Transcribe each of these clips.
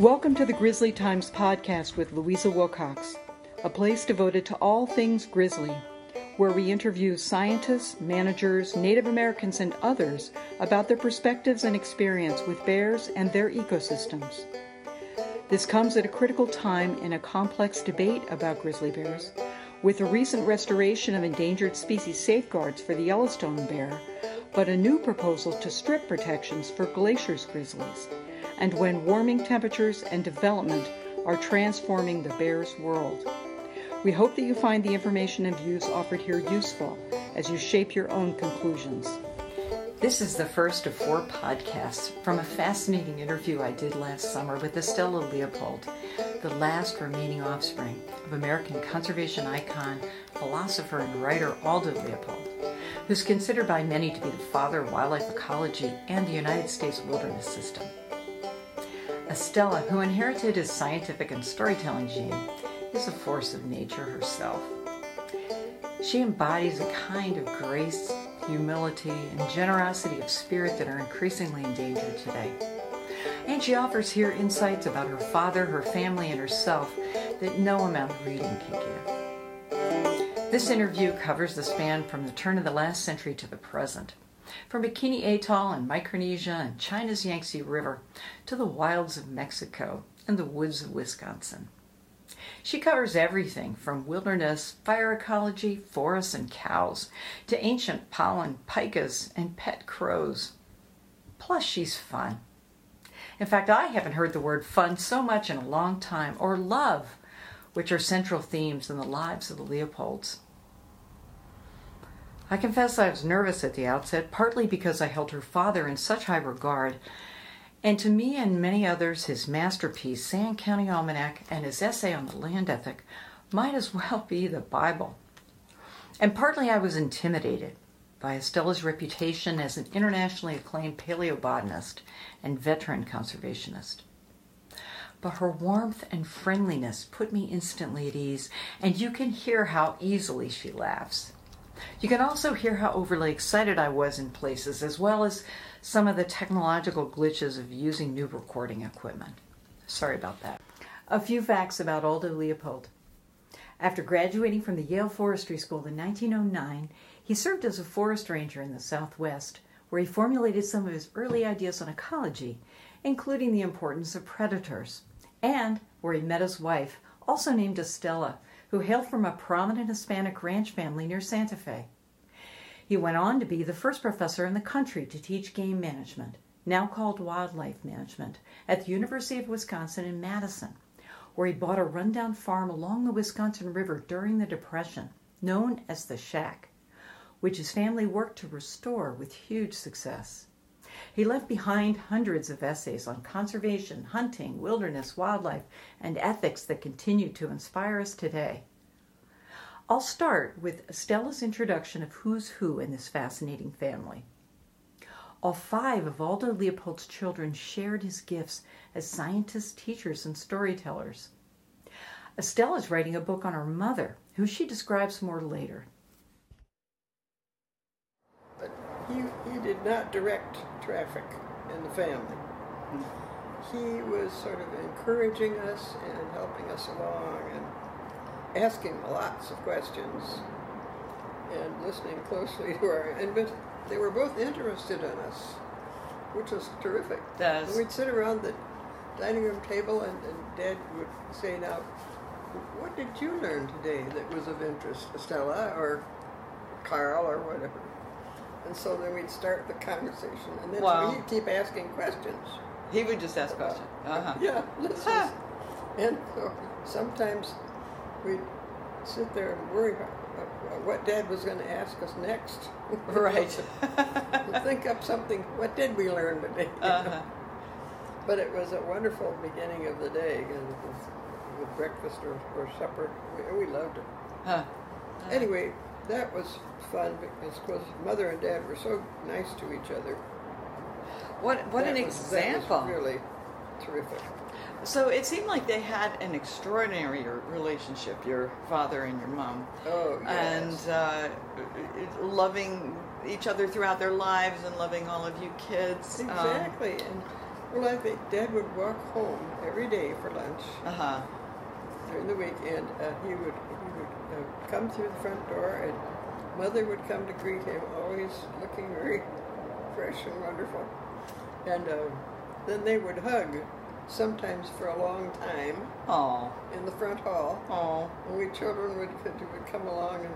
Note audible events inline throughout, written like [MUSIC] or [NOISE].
Welcome to the Grizzly Times podcast with Louisa Willcox, a place devoted to all things grizzly, where we interview scientists, managers, Native Americans, and others about their perspectives and experience with bears and their ecosystems. This comes at a critical time in a complex debate about grizzly bears, with the recent restoration of endangered species safeguards for the Yellowstone bear, but a new proposal to strip protections for Glacier's grizzlies, and when warming temperatures and development are transforming the bear's world. We hope that you find the information and views offered here useful as you shape your own conclusions. This is the first of four podcasts from a fascinating interview I did last summer with Estella Leopold, the last remaining offspring of American conservation icon, philosopher, and writer Aldo Leopold, who's considered by many to be the father of wildlife ecology and the United States wilderness system. Estella, who inherited his scientific and storytelling gene, is a force of nature herself. She embodies a kind of grace, humility, and generosity of spirit that are increasingly endangered today. And she offers here insights about her father, her family, and herself that no amount of reading can give. This interview covers the span from the turn of the last century to the present. From Bikini Atoll and Micronesia and China's Yangtze River to the wilds of Mexico and the woods of Wisconsin. She covers everything from wilderness, fire ecology, forests, and cows to ancient pollen, pikas, and pet crows. Plus, she's fun. In fact, I haven't heard the word fun so much in a long time, or love, which are central themes in the lives of the Leopolds. I confess I was nervous at the outset, partly because I held her father in such high regard, and to me and many others, his masterpiece, Sand County Almanac, and his essay on the land ethic might as well be the Bible. And partly I was intimidated by Estella's reputation as an internationally acclaimed paleobotanist and veteran conservationist. But her warmth and friendliness put me instantly at ease, and you can hear how easily she laughs. You can also hear how overly excited I was in places, as well as some of the technological glitches of using new recording equipment. Sorry about that. A few facts about Aldo Leopold. After graduating from the Yale Forestry School in 1909, he served as a forest ranger in the Southwest, where he formulated some of his early ideas on ecology, including the importance of predators, and where he met his wife, also named Estella, who hailed from a prominent Hispanic ranch family near Santa Fe. He went on to be the first professor in the country to teach game management, now called wildlife management, at the University of Wisconsin in Madison, where he bought a rundown farm along the Wisconsin River during the Depression, known as the Shack, which his family worked to restore with huge success. He left behind hundreds of essays on conservation, hunting, wilderness, wildlife, and ethics that continue to inspire us today. I'll start with Stella's introduction of who's who in this fascinating family. All five of Aldo Leopold's children shared his gifts as scientists, teachers, and storytellers. Estella is writing a book on her mother, who she describes more later. But he, he did not direct traffic in the family. He was sort of encouraging us and helping us along and asking lots of questions and listening closely to our and but they were both interested in us, which was terrific. Does. We'd sit around the dining room table and, and Dad would say, Now, what did you learn today that was of interest, Stella or Carl or whatever? And so then we'd start the conversation, and then Wow. he'd keep asking questions. He would just ask questions. Uh-huh. Yeah, this Huh. is, and so sometimes we'd sit there and worry about uh, what Dad was going to ask us next. Right. [LAUGHS] Think up something. What did we learn today? uh-huh. [LAUGHS] But it was a wonderful beginning of the day, and with, with breakfast or, or supper, we, we loved it. Huh. Anyway, that was fun because of course, mother and dad were so nice to each other. What what That an was- that was example. really terrific. So it seemed like they had an extraordinary relationship, your father and your mom, Oh, and yes. uh, loving each other throughout their lives and loving all of you kids. Um, exactly. and Well, I think Dad would walk home every day for lunch Uh huh. during the weekend. uh, he would would come through the front door, and Mother would come to greet him, always looking very fresh and wonderful. And uh, then they would hug, sometimes for a long time, Oh. in the front hall. Oh. And we children would, would come along and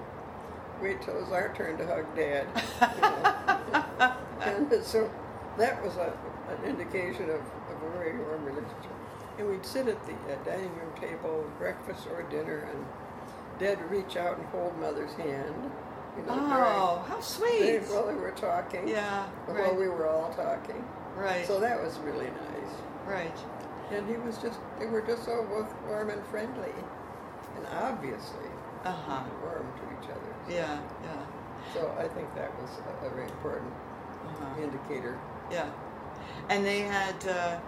wait till it was our turn to hug Dad. you know. [LAUGHS] and so that was a, an indication of, of a very warm relationship. And we'd sit at the uh, dining room table, breakfast or dinner, and Dad reach out and hold Mother's hand. You know, Oh, how sweet. while they were talking. Yeah. While Right. we were all talking. Right. So that was really nice. Right. And he was just, they were just so both warm and friendly. And obviously Uh huh. warm to each other. Yeah. Yeah. So I think that was a, a very important Uh-huh. indicator. Yeah. And they had uh,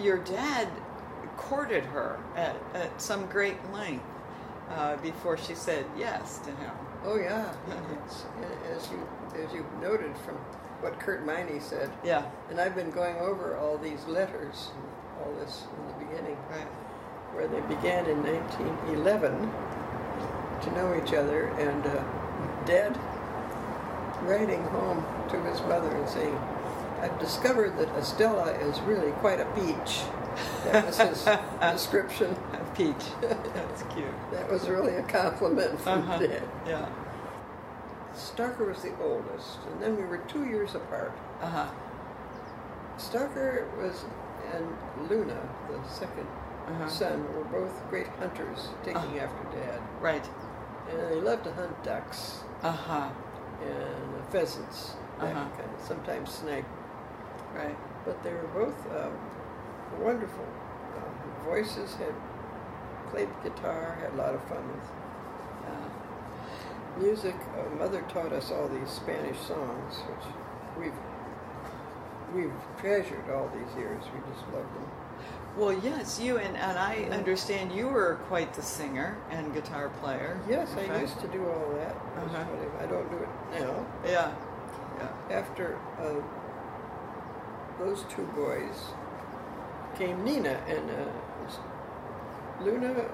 your dad courted her at, at some great length uh, before she said yes to him. Oh yeah, it's, as you as you noted from what Curt Meine said, Yeah. and I've been going over all these letters, all this in the beginning, Right. where they began in 1911 to know each other, and uh, Dad writing home to his mother and saying, "I've discovered that Estella is really quite a peach." That was his [LAUGHS] description. Peach. [LAUGHS] That's cute. That was really a compliment from Uh-huh. Dad. Yeah. Starker was the oldest, and then we were two years apart. Uh huh. Starker was and Luna, the 2nd Uh-huh. son, were both great hunters, taking Ah. after Dad. Right. And they loved to hunt ducks Uh huh. and pheasants, Uh-huh. kind of, sometimes snipe. Right. But they were both um, wonderful. Um, voices had played guitar, had a lot of fun with Uh, music. Uh, Mother taught us all these Spanish songs, which we've we've treasured all these years. We just love them. well, yes, you and, and I understand you were quite the singer and guitar player. Yes, I fact. used to do all that. Uh-huh. I don't do it now. Yeah. Yeah. After uh, those two boys came Nina, and uh, Luna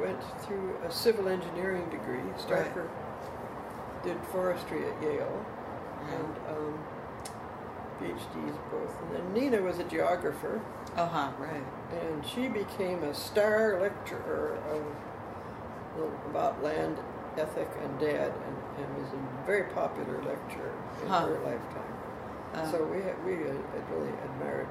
went through a civil engineering degree. Starker did forestry at Yale, and um, PhDs both. And then Nina was a geographer, Uh huh. Right. and she became a star lecturer of about land ethic and dad, and, and was a very popular lecturer in Huh. her lifetime. Uh, so we we had really admired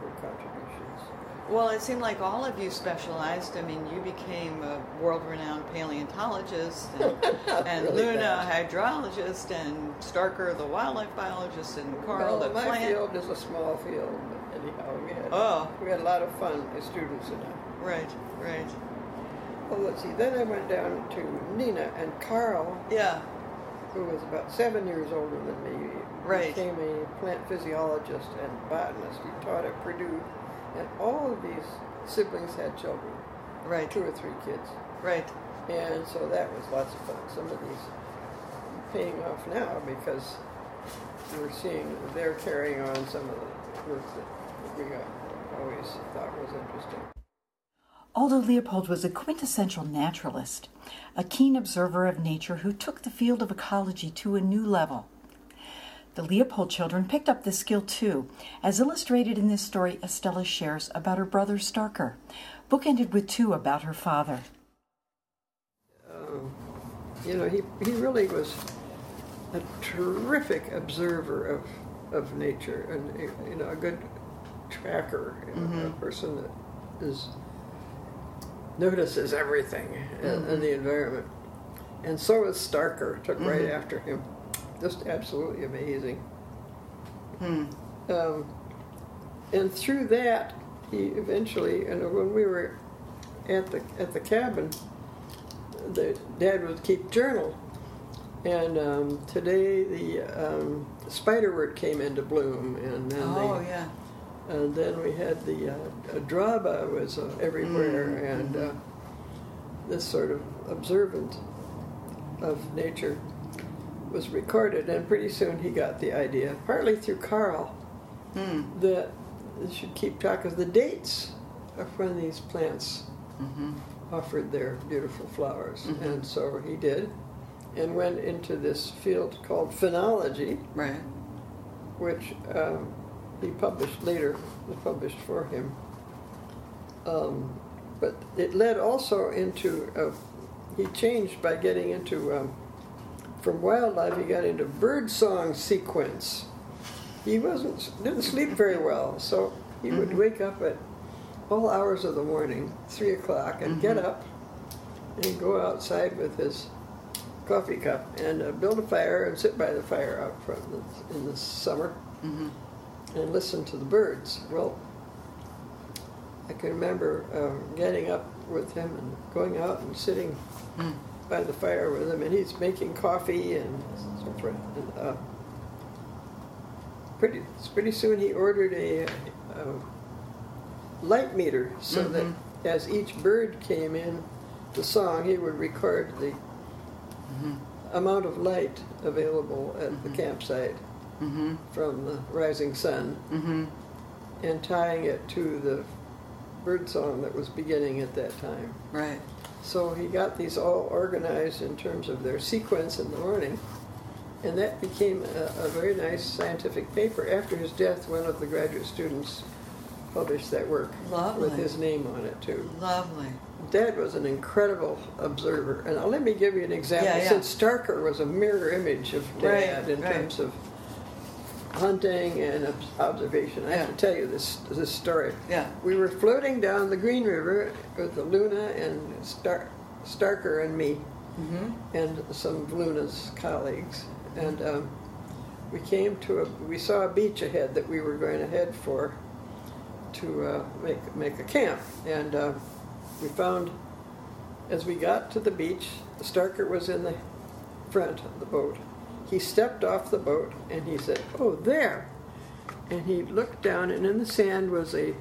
her contributions. Well, it seemed like all of you specialized. I mean, you became a world-renowned paleontologist, and, [LAUGHS] and Really Luna, bad. hydrologist, and Starker, the wildlife biologist, and Carl, well, the my plant. field is a small field, but anyhow, we had Oh. we had a lot of fun as students in it. Right, right. Well, let's see. Then I went down to Nina and Carl, Yeah, who was about seven years older than me, Right. became a plant physiologist and botanist. He taught at Purdue, and all of these siblings had children, right, two or three kids, right. and so that was lots of fun. Some of these paying off now because we're seeing they're carrying on some of the work that we always thought was interesting. Aldo Leopold was a quintessential naturalist, a keen observer of nature who took the field of ecology to a new level. The Leopold children picked up this skill too, as illustrated in this story Estella shares about her brother Starker, bookended with two about her father. Um, you know, he, he really was a terrific observer of, of nature and, you know, a good tracker, you know, mm-hmm. a person that is notices everything in, in mm-hmm. the environment. And so is Starker, took right mm-hmm. after him. Just absolutely amazing. Hmm. Um, and through that, he eventually, and when we were at the at the cabin, the dad would keep journal. And um, today the um, spiderwort came into bloom, and then Oh, the, yeah. and then we had the uh, draba was uh, everywhere, Mm, and uh, this sort of observant of nature was recorded. And pretty soon he got the idea, partly through Carl, Hmm. that you should keep track of the dates of when these plants Mm-hmm. offered their beautiful flowers. Mhm. And so he did, and went into this field called phenology, Right. which um, he published later, was published for him. Um, but it led also into, uh, he changed by getting into, um, from wildlife, he got into bird song sequence. He wasn't, didn't sleep very well, so he would Mhm. wake up at all hours of the morning, three o'clock, and get Mhm. up and go outside with his coffee cup and uh, build a fire and sit by the fire out front in the, in the summer Mm-hmm. and listen to the birds. Well, I can remember uh, getting up with him and going out and sitting Mm. By the fire with him, and he's making coffee and so forth. And, uh, pretty, pretty soon he ordered a, a light meter so Mhm. that as each bird came in the song, he would record the Mm-hmm. amount of light available at the Mhm. campsite Mm-hmm. from the rising sun Mm-hmm. and tying it to the bird song that was beginning at that time. Right. So he got these all organized in terms of their sequence in the morning, and that became a, a very nice scientific paper. After his death, one of the graduate students published that work Lovely. with his name on it too. Lovely. Dad was an incredible observer, and let me give you an example. Yeah, yeah. Since Starker was a mirror image of Dad Right, in right. terms of hunting and observation, I have to tell you this this story. Yeah. We were floating down the Green River with the Luna and Star- Starker and me Mm-hmm. and some of Luna's colleagues, and um, we came to a we saw a beach ahead that we were going to head for to uh, make make a camp, and uh, we found as we got to the beach, the Starker was in the front of the boat. He stepped off the boat and he said, "Oh, there!" And he looked down, and in the sand was a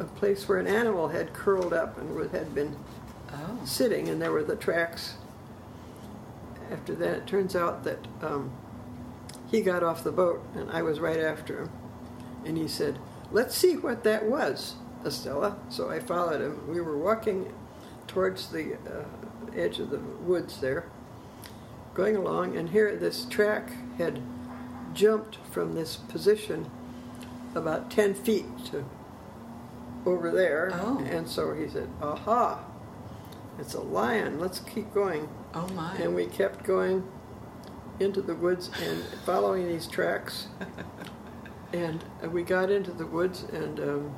a place where an animal had curled up and had been Oh. sitting, and there were the tracks. After that, it turns out that um, he got off the boat, and I was right after him. And he said, Let's see what that was, Estella. So I followed him. We were walking towards the uh, edge of the woods there, going along, and here this track had jumped from this position about 10 feet to over there. Oh. And so he said, Aha, it's a lion. Let's keep going. Oh my. And we kept going into the woods and following these tracks. [LAUGHS] and we got into the woods, and um,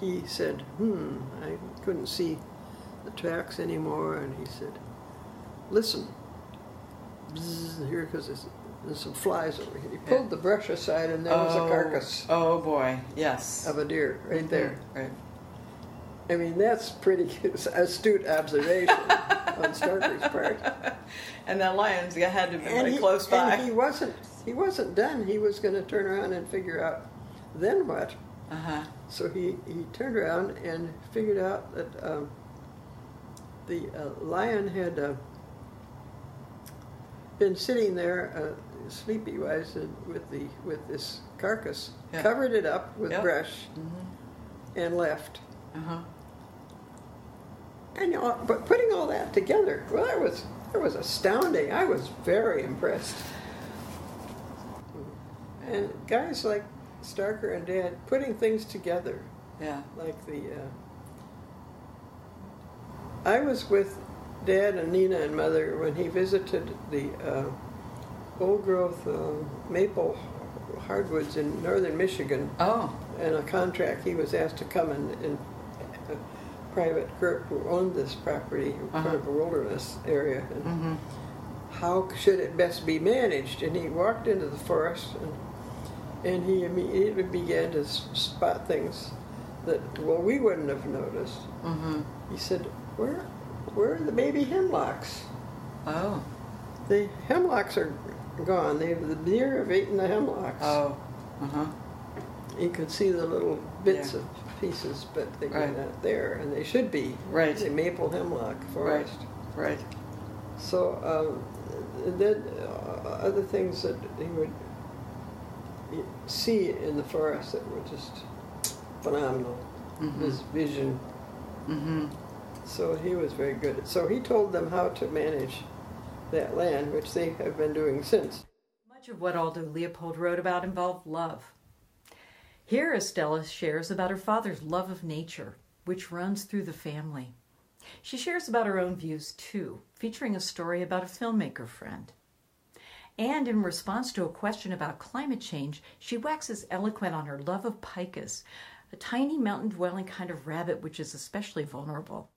he said, Hmm, I couldn't see the tracks anymore. And he said, Listen. Bzzz, here, because there's, there's some flies over here. He pulled the brush aside, and there was a Oh. carcass Oh boy. Yes. of a deer right there. Right. I mean, that's pretty [LAUGHS] astute observation [LAUGHS] on Starker's part. And that lion's had to be like he, close by. and he wasn't he wasn't done. He was going to turn around and figure out then what. Uh huh. So he, he turned around and figured out that um, the uh, lion had uh, been sitting there, uh, sleepy wise, and with the with this carcass, Yeah. covered it up with Yep. brush, Mm-hmm. and left. Uh huh. And know, but putting all that together, well, that was that was astounding. I was very impressed. And guys like Starker and Dad putting things together, Yeah. like the. Uh, I was with Dad and Nina and Mother when he visited the uh, old growth uh, maple hardwoods in northern Michigan Oh. in a contract, he was asked to come and, and a private group who owned this property, Uh-huh. kind of a wilderness area, and Mm-hmm. how should it best be managed? And he walked into the forest and, and he immediately began to spot things that, well, we wouldn't have noticed. Mm-hmm. He said, where, where are the baby hemlocks? Oh. The hemlocks are gone. They, the deer have eaten the hemlocks. Oh. Uh huh. You could see the little bits Yeah. of pieces, but they're Right. not there, and they should be. Right. The maple hemlock forest. Right. So, um, then uh, other things that he would see in the forest that were just phenomenal. His vision. Mm-hmm. So he was very good. So he told them how to manage that land, which they have been doing since. Much of what Aldo Leopold wrote about involved love. Here, Estella shares about her father's love of nature, which runs through the family. She shares about her own views too, featuring a story about a filmmaker friend. And in response to a question about climate change, she waxes eloquent on her love of pikas, a tiny mountain dwelling kind of rabbit which is especially vulnerable.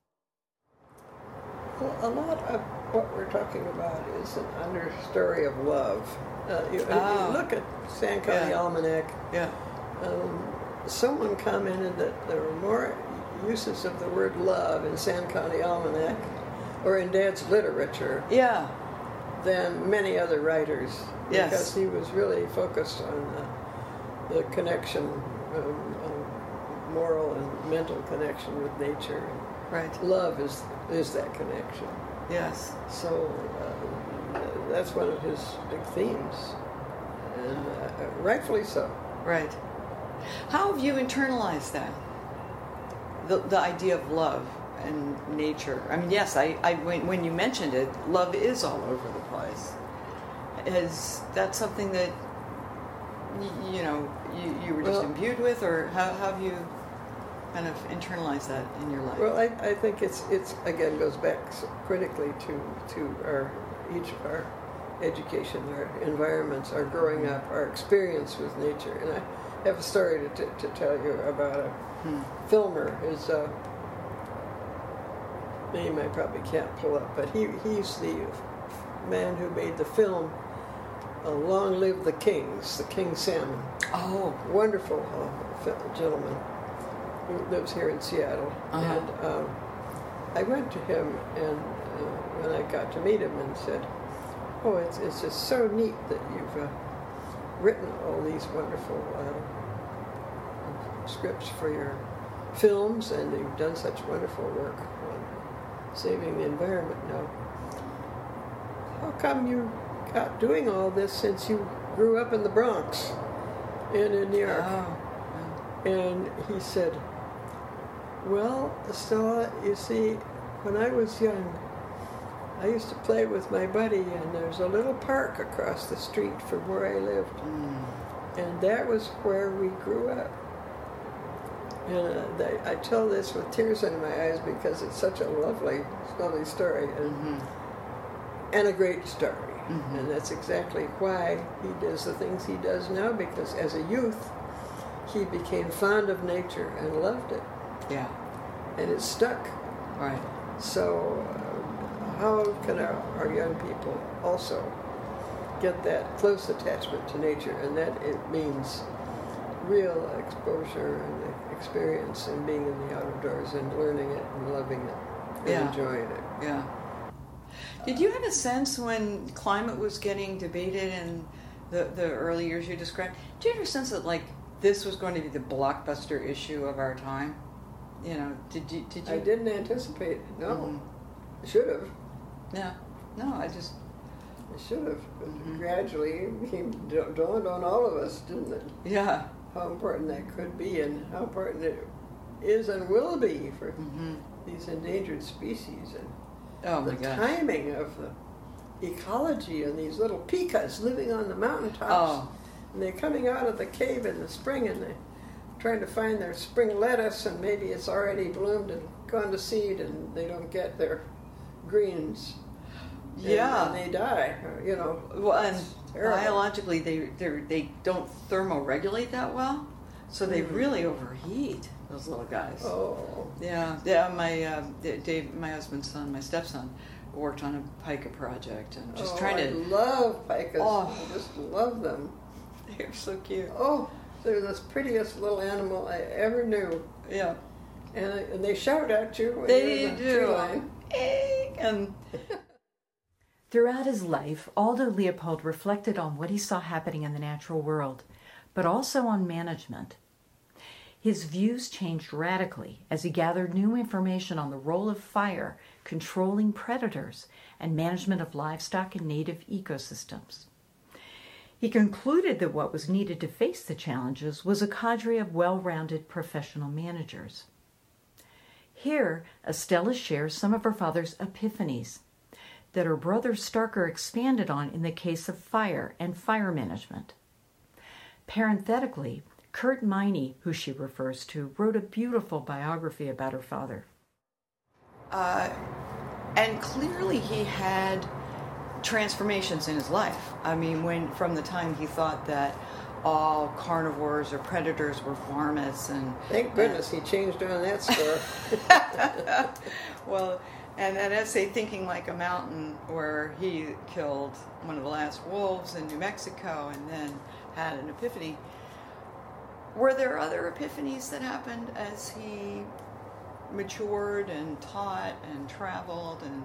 Well, a lot of what we're talking about is an understory of love. Uh, you, Ah. you look at Sand County Yeah. Almanac. Yeah. Um, someone commented that there are more uses of the word love in Sand County Almanac or in Dad's literature Yeah. than many other writers Yes. because he was really focused on the, the connection, um, um, moral and mental connection with nature. Right. Love is is that connection. Yes. So uh, that's one of his big themes, and uh, rightfully so. Right. How have you internalized that? The, the idea of love and nature. I mean, yes, I, I when, when you mentioned it, love is all over the place. Is that something that y- you know you, you were just Well- imbued with, or how, how have you kind of internalize that in your life? Well, I, I think it's it's again goes back critically to to our each of our education, our environments, our growing up, our experience with nature, and I have a story to, to, to tell you about a Hmm. filmer. His uh, name I probably can't pull up, but he he's the man who made the film uh, "Long Live the Kings," the King Salmon Oh, wonderful uh, gentleman who lives here in Seattle. Uh-huh. And um, I went to him, and uh, when I got to meet him, and said, "Oh, it's it's just so neat that you've uh, written all these wonderful uh, scripts for your films, and you've done such wonderful work on saving the environment. Now, how come you got doing all this since you grew up in the Bronx and in New York?" oh, And he said, Well, Stella, you see, when I was young, I used to play with my buddy, and there's a little park across the street from where I lived. Mm. And that was where we grew up. And uh, they, I tell this with tears in my eyes because it's such a lovely, lovely story and, Mhm. and a great story. Mhm. And that's exactly why he does the things he does now because as a youth, he became fond of nature and loved it. Yeah, And it stuck. right. So, uh, how can our, our young people also get that close attachment to nature? And that it means real exposure and experience and being in the outdoors and learning it and loving it and Yeah. enjoying it. Yeah. Did you have a sense when climate was getting debated in the, the early years you described? Did you have a sense that like this was going to be the blockbuster issue of our time? You know, did you did you? I didn't anticipate it. No, Mhm. I should have. Yeah. No, I just I should have. Mhm. Gradually, it dawned on all of us, didn't it? yeah. How important that could be, and how important it is and will be for hmm these endangered species, and Oh the gosh. timing of the ecology and these little pikas living on the mountaintops. Oh. And they're coming out of the cave in the spring, and they're trying to find their spring lettuce, and maybe it's already bloomed and gone to seed, and they don't get their greens. Yeah. and they die. You know. Well, and biologically, they they they don't thermoregulate that well, so they Mm. really overheat. Those little guys. Oh. Yeah, yeah. My uh, Dave, my husband's son, my stepson, worked on a pika project and just oh, trying I to. love pikas. Oh. I just love them. They're so cute. Oh, they're the prettiest little animal I ever knew. Yeah, And, and they shout at you when they you're in the do. tree line. And [LAUGHS] Throughout his life, Aldo Leopold reflected on what he saw happening in the natural world, but also on management. His views changed radically as he gathered new information on the role of fire, controlling predators, and management of livestock and native ecosystems. He concluded that what was needed to face the challenges was a cadre of well rounded professional managers. Here, Estella shares some of her father's epiphanies that her brother Starker expanded on in the case of fire and fire management. Parenthetically, Curt Meine, who she refers to, wrote a beautiful biography about her father. Uh, and clearly he had transformations in his life. I mean, when from the time he thought that all carnivores or predators were varmints and Thank goodness he changed on that score. [LAUGHS] well, and that essay "Thinking Like a Mountain," where he killed one of the last wolves in New Mexico and then had an epiphany. Were there other epiphanies that happened as he matured and taught and traveled and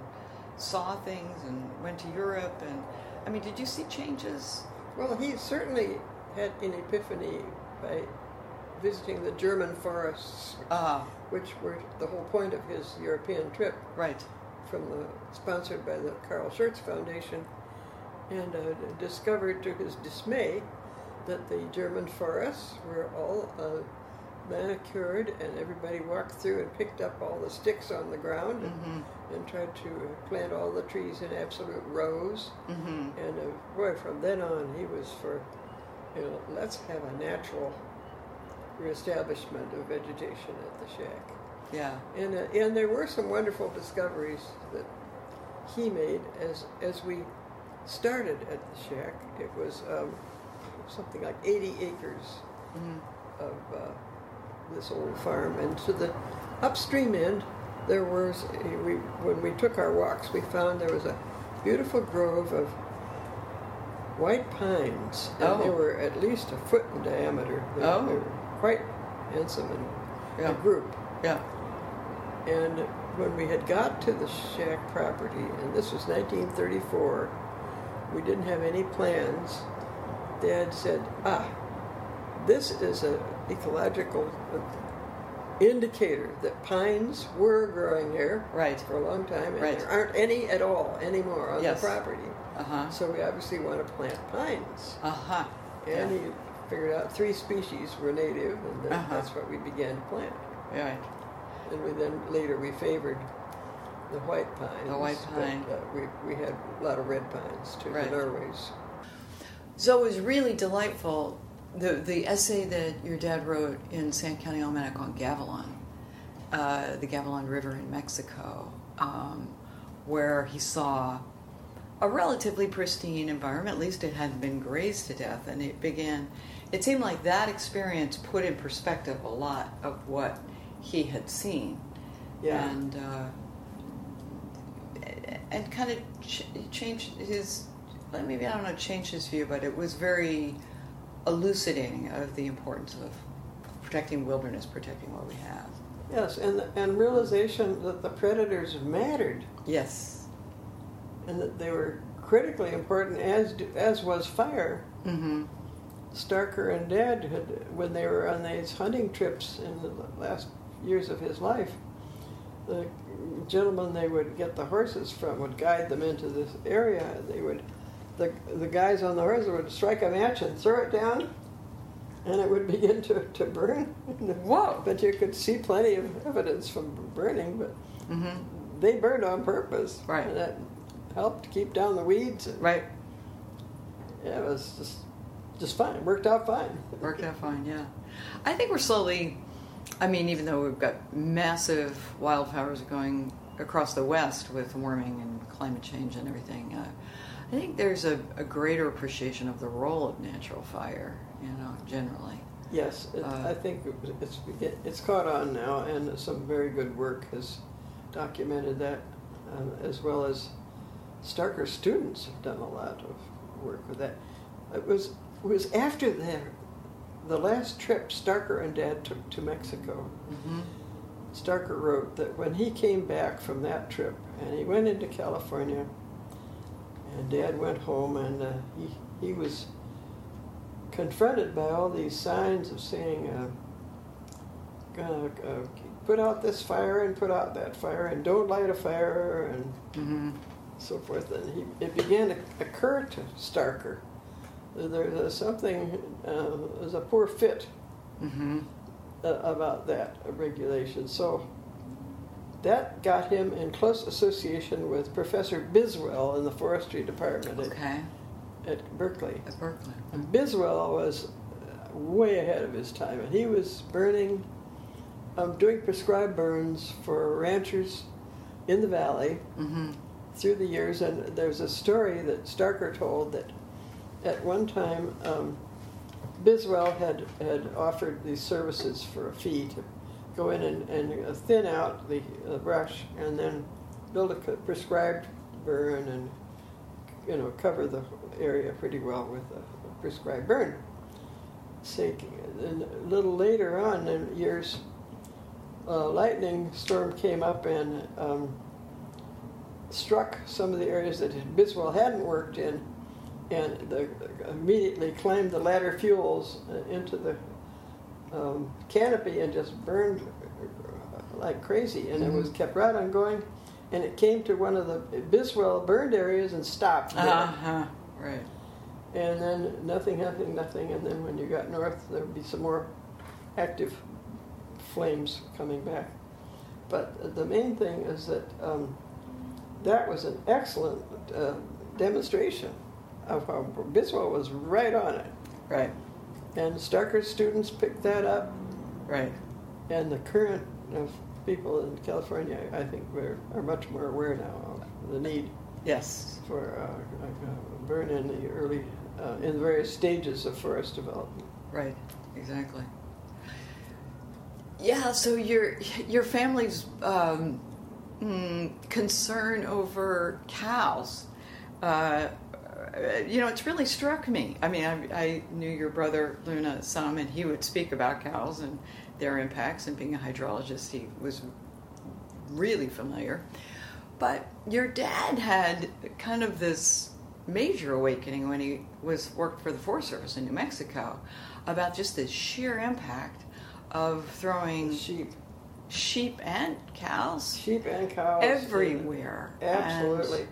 saw things and went to Europe? And I mean, did you see changes? well, he certainly had an epiphany by visiting the German forests, Ah, which were the whole point of his European trip. right. from the sponsored by the Carl Schurz Foundation, and uh, discovered to his dismay that the German forests were all uh, manicured, and everybody walked through and picked up all the sticks on the ground and, Mm-hmm. and tried to plant all the trees in absolute rows. Mm-hmm. And uh, boy, from then on, he was for, you know, let's have a natural reestablishment of vegetation at the shack. Yeah. And, uh, and there were some wonderful discoveries that he made as, as we started at the shack. It was um, something like 80 acres Mhm. of uh, this old farm. And to the upstream end, there was, a, we, when we took our walks, we found there was a beautiful grove of white pines. And they Oh. were at least a foot in diameter. They, Oh. they were quite handsome in Yeah. a group. Yeah. And when we had got to the shack property, and this was 1934, we didn't have any plans. Dad said, "Ah, this is an ecological indicator that pines were growing here Right. for a long time, and Right. there aren't any at all anymore on Yes. the property. Uh huh. So we obviously want to plant pines." Uh huh. And he figured out three species were native, and then Uh-huh. that's what we began to plant. Right. And we then later we favored the white pines. The white but, pine. uh, we, we had a lot of red pines too, Right. the Norways. So it was really delightful. The the essay that your dad wrote in Sand County Almanac on Gavilan, uh, the Gavilan River in Mexico, um, where he saw a relatively pristine environment. At least it hadn't been grazed to death, and it began. It seemed like that experience put in perspective a lot of what he had seen, Yeah. and uh, and kind of ch- changed his. Maybe I don't know, changed his view, but it was very elucidating of the importance of protecting wilderness, protecting what we have. Yes, and and realization that the predators mattered Yes. and that they were critically important as as was fire. Mm-hmm. Starker and Dad had when they were on these hunting trips in the last years of his life. The gentleman they would get the horses from would guide them into this area. They would, the the guys on the horses would strike a match and throw it down, and it would [LAUGHS] begin to, to burn. Whoa. But you could see plenty of evidence from burning, but Mm-hmm. they burned on purpose. Right. And that helped keep down the weeds. Right. Yeah, it was just just fine. Worked out fine. [LAUGHS] Worked out fine, yeah. I think we're slowly, I mean, even though we've got massive wildfires going across the West with warming and climate change and everything, uh, I think there's a, a greater appreciation of the role of natural fire, you know, generally. Yes, it, Uh, I think it's it's caught on now, and some very good work has documented that, um, as well as Starker students have done a lot of work with that. It was it was after the the last trip Starker and Dad took to Mexico. Mm-hmm. Starker wrote that when he came back from that trip and he went into California, and Dad went home, and uh, he he was confronted by all these signs of saying, uh, "Gonna uh, put out this fire and put out that fire, and don't light a fire," and Mm-hmm. so forth. And he, it began to occur to Starker there's something, uh, there's a poor fit Mm-hmm. uh, about that regulation. So that got him in close association with Professor Biswell in the forestry department at, Okay. at Berkeley. At Berkeley. And Biswell was uh, way ahead of his time, and he was burning, um, doing prescribed burns for ranchers in the valley Mm-hmm. through the years. And there's a story that Starker told that at one time um, Biswell had, had offered these services for a fee to go in and, and uh, thin out the uh, brush and then build a prescribed burn and you know cover the area pretty well with a prescribed burn. Say, and a little later on in years, a lightning storm came up and um, struck some of the areas that Biswell hadn't worked in, and the, immediately climbed the ladder fuels uh, into the um, canopy and just burned uh, like crazy. And it was kept right on going, and it came to one of the Biswell burned areas and stopped. there. Uh-huh. Right. And then nothing, nothing, nothing. And then when you got north, there would be some more active flames coming back. But the main thing is that um, that was an excellent uh, demonstration of how Biswell was right on it. Right. And Starker students picked that up, Right. and the current of people in California, I think, were, are much more aware now of the need Yes. for uh, uh, burn in the early, uh, in the various stages of forest development. Right. Exactly. Yeah. So your your family's um, mm, concern over cows. Uh, you know, it's really struck me. I mean, I, I knew your brother Luna some, and he would speak about cows and their impacts. And being a hydrologist, he was really familiar. But your dad had kind of this major awakening when he was worked for the Forest Service in New Mexico about just the sheer impact of throwing Sheep, sheep and cows sheep and cows. everywhere. Absolutely.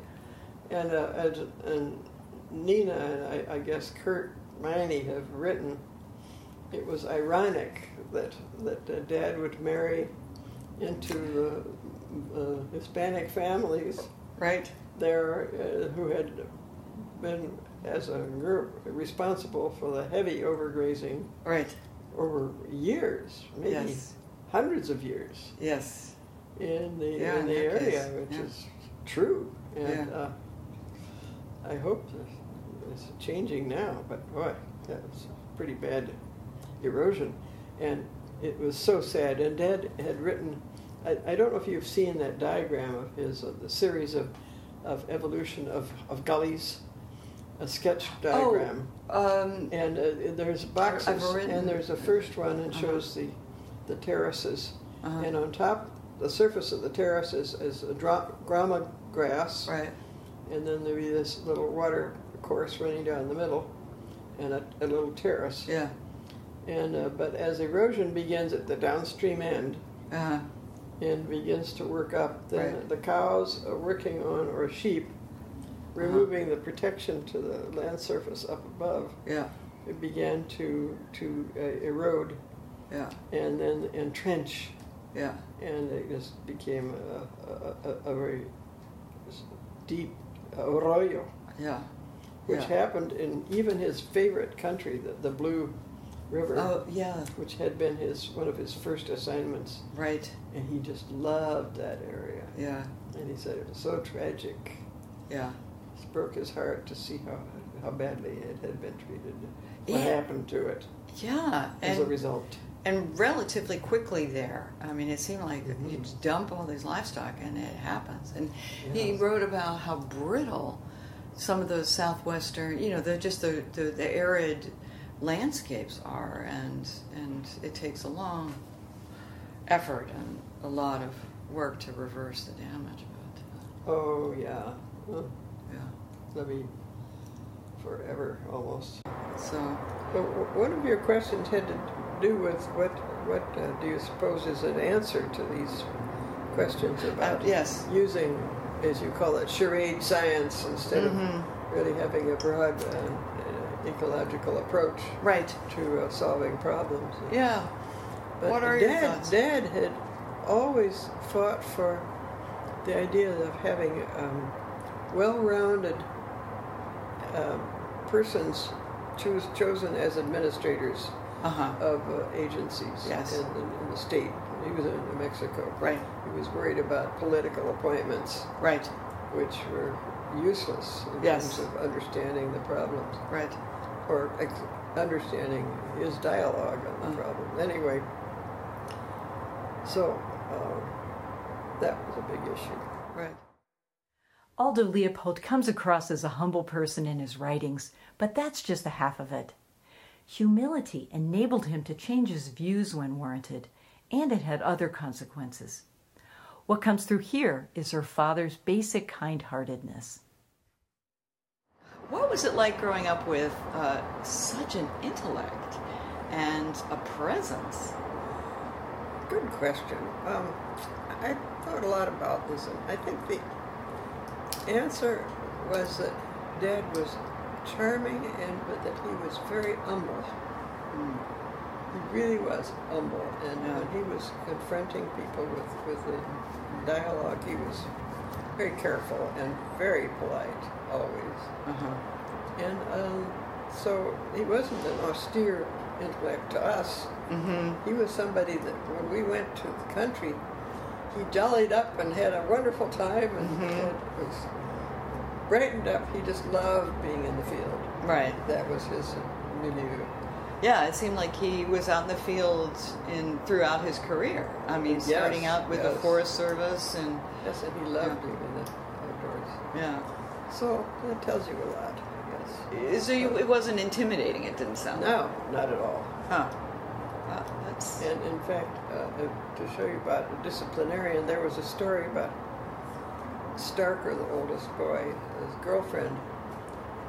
And, uh, and, and Nina and I, I guess Curt Meine have written, it was ironic that, that uh, Dad would marry into the uh, Hispanic families right? there uh, who had been, as a group, responsible for the heavy overgrazing Right. over years, maybe Yes. hundreds of years Yes. in the Yeah, in the area, case, which yeah. is true. And Yeah. uh, I hope that it's changing now, but boy, that was pretty bad erosion. And it was so sad. And Dad had written, I, I don't know if you've seen that diagram of his, uh, the series of, of evolution of, of gullies, a sketch diagram. Oh, um, And uh, there's boxes, and there's a first one and Uh-huh. shows the, the terraces. uh-huh. And on top, the surface of the terrace is, is a dra- grama grass, right. and then there'd be this little water course running down the middle, and a, a little terrace. Yeah. And uh, but as erosion begins at the downstream end uh-huh. and begins to work up, then Right. the cows are working on or sheep removing the protection to the land surface up above. yeah. It began to to uh, erode Yeah. and then entrench Yeah. and it just became a, a, a, a very deep arroyo, Yeah. Which Yeah. happened in even his favorite country, the, the Blue River, Oh, yeah. which had been his one of his first assignments, Right. and he just loved that area. Yeah. And he said it was so tragic. Yeah. It broke his heart to see how how badly it had been treated. What Yeah. happened to it Yeah. as a result? and relatively quickly there. I mean, it seemed like Mhm. you just dump all these livestock and it happens. And he wrote about how brittle some of those southwestern, you know, the just the, the, the arid landscapes are, and and it takes a long effort and a lot of work to reverse the damage. But Oh yeah, Well, yeah, that'd be forever almost. so w- one of your questions had to do with what what uh, do you suppose is an answer to these questions about Uh, yes. using, as you call it, charade science instead Mhm. of really having a broad uh, uh, ecological approach Right. to uh, solving problems. Yeah. But what are your Dad, thoughts? Dad had always fought for the idea of having um, well-rounded um, persons choose, chosen as administrators Uh huh. of uh, agencies Yes. in, in, in the state. He was in New Mexico. Right. He was worried about political appointments, Right. which were useless in Yes. terms of understanding the problems Right. or ex- understanding his dialogue on the Uh. problem. Anyway, so uh, that was a big issue. Right. Aldo Leopold comes across as a humble person in his writings, but that's just the half of it. Humility enabled him to change his views when warranted, and it had other consequences. What comes through here is her father's basic kind heartedness. What was it like growing up with uh, such an intellect and a presence? Good question. Um, I thought a lot about this, and I think the answer was that Dad was charming and but that he was very humble. He really was humble, and Yeah. when he was confronting people with with the dialogue, he was very careful and very polite always. Uh huh. And um, so he wasn't an austere intellect to us. Mm-hmm. He was somebody that when we went to the country, he jollied up and had a wonderful time and Mhm. had, was brightened up. He just loved being in the field. Right. That was his milieu. Yeah, it seemed like he was out in the field in throughout his career. I mean, Yes, starting out with the. Forest Service and Yes, and he loved Yeah. being in the outdoors. yeah. So that tells you a lot, I guess. So you, it wasn't intimidating. It didn't sound. No, not at all. Huh. Wow, that's. And in fact, uh, uh, to show you about a disciplinarian, there was a story about Starker, the oldest boy, his girlfriend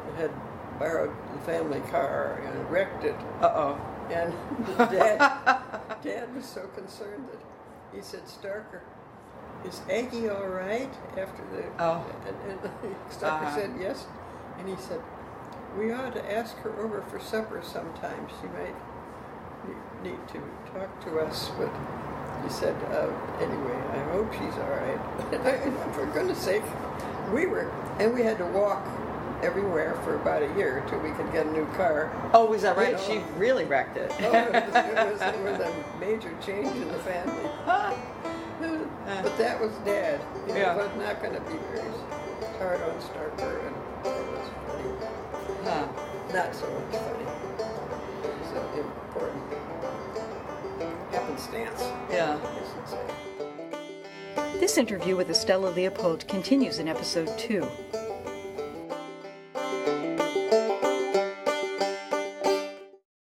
that had borrowed the family car and wrecked it. Uh oh. And [LAUGHS] dad, dad was so concerned that he said, Starker, is Aggie all right after the... Oh. And, and [LAUGHS] Starker Uh-huh. said yes. And he said, we ought to ask her over for supper sometime. She might need to talk to us. But he said, uh, anyway, I hope she's all right. [LAUGHS] And for goodness sake, we were, and we had to walk everywhere for about a year till we could get a new car. Oh, was that You right? know. She really wrecked it. Oh, it, was, it, was, it was a major change in the family. Uh. But that was Dad. He Yeah. was not going to be very hard on Starker, and it was funny. Huh. Not so much funny. It was an important happenstance. Yeah. I guess you'd say. This interview with Estella Leopold continues in episode 2.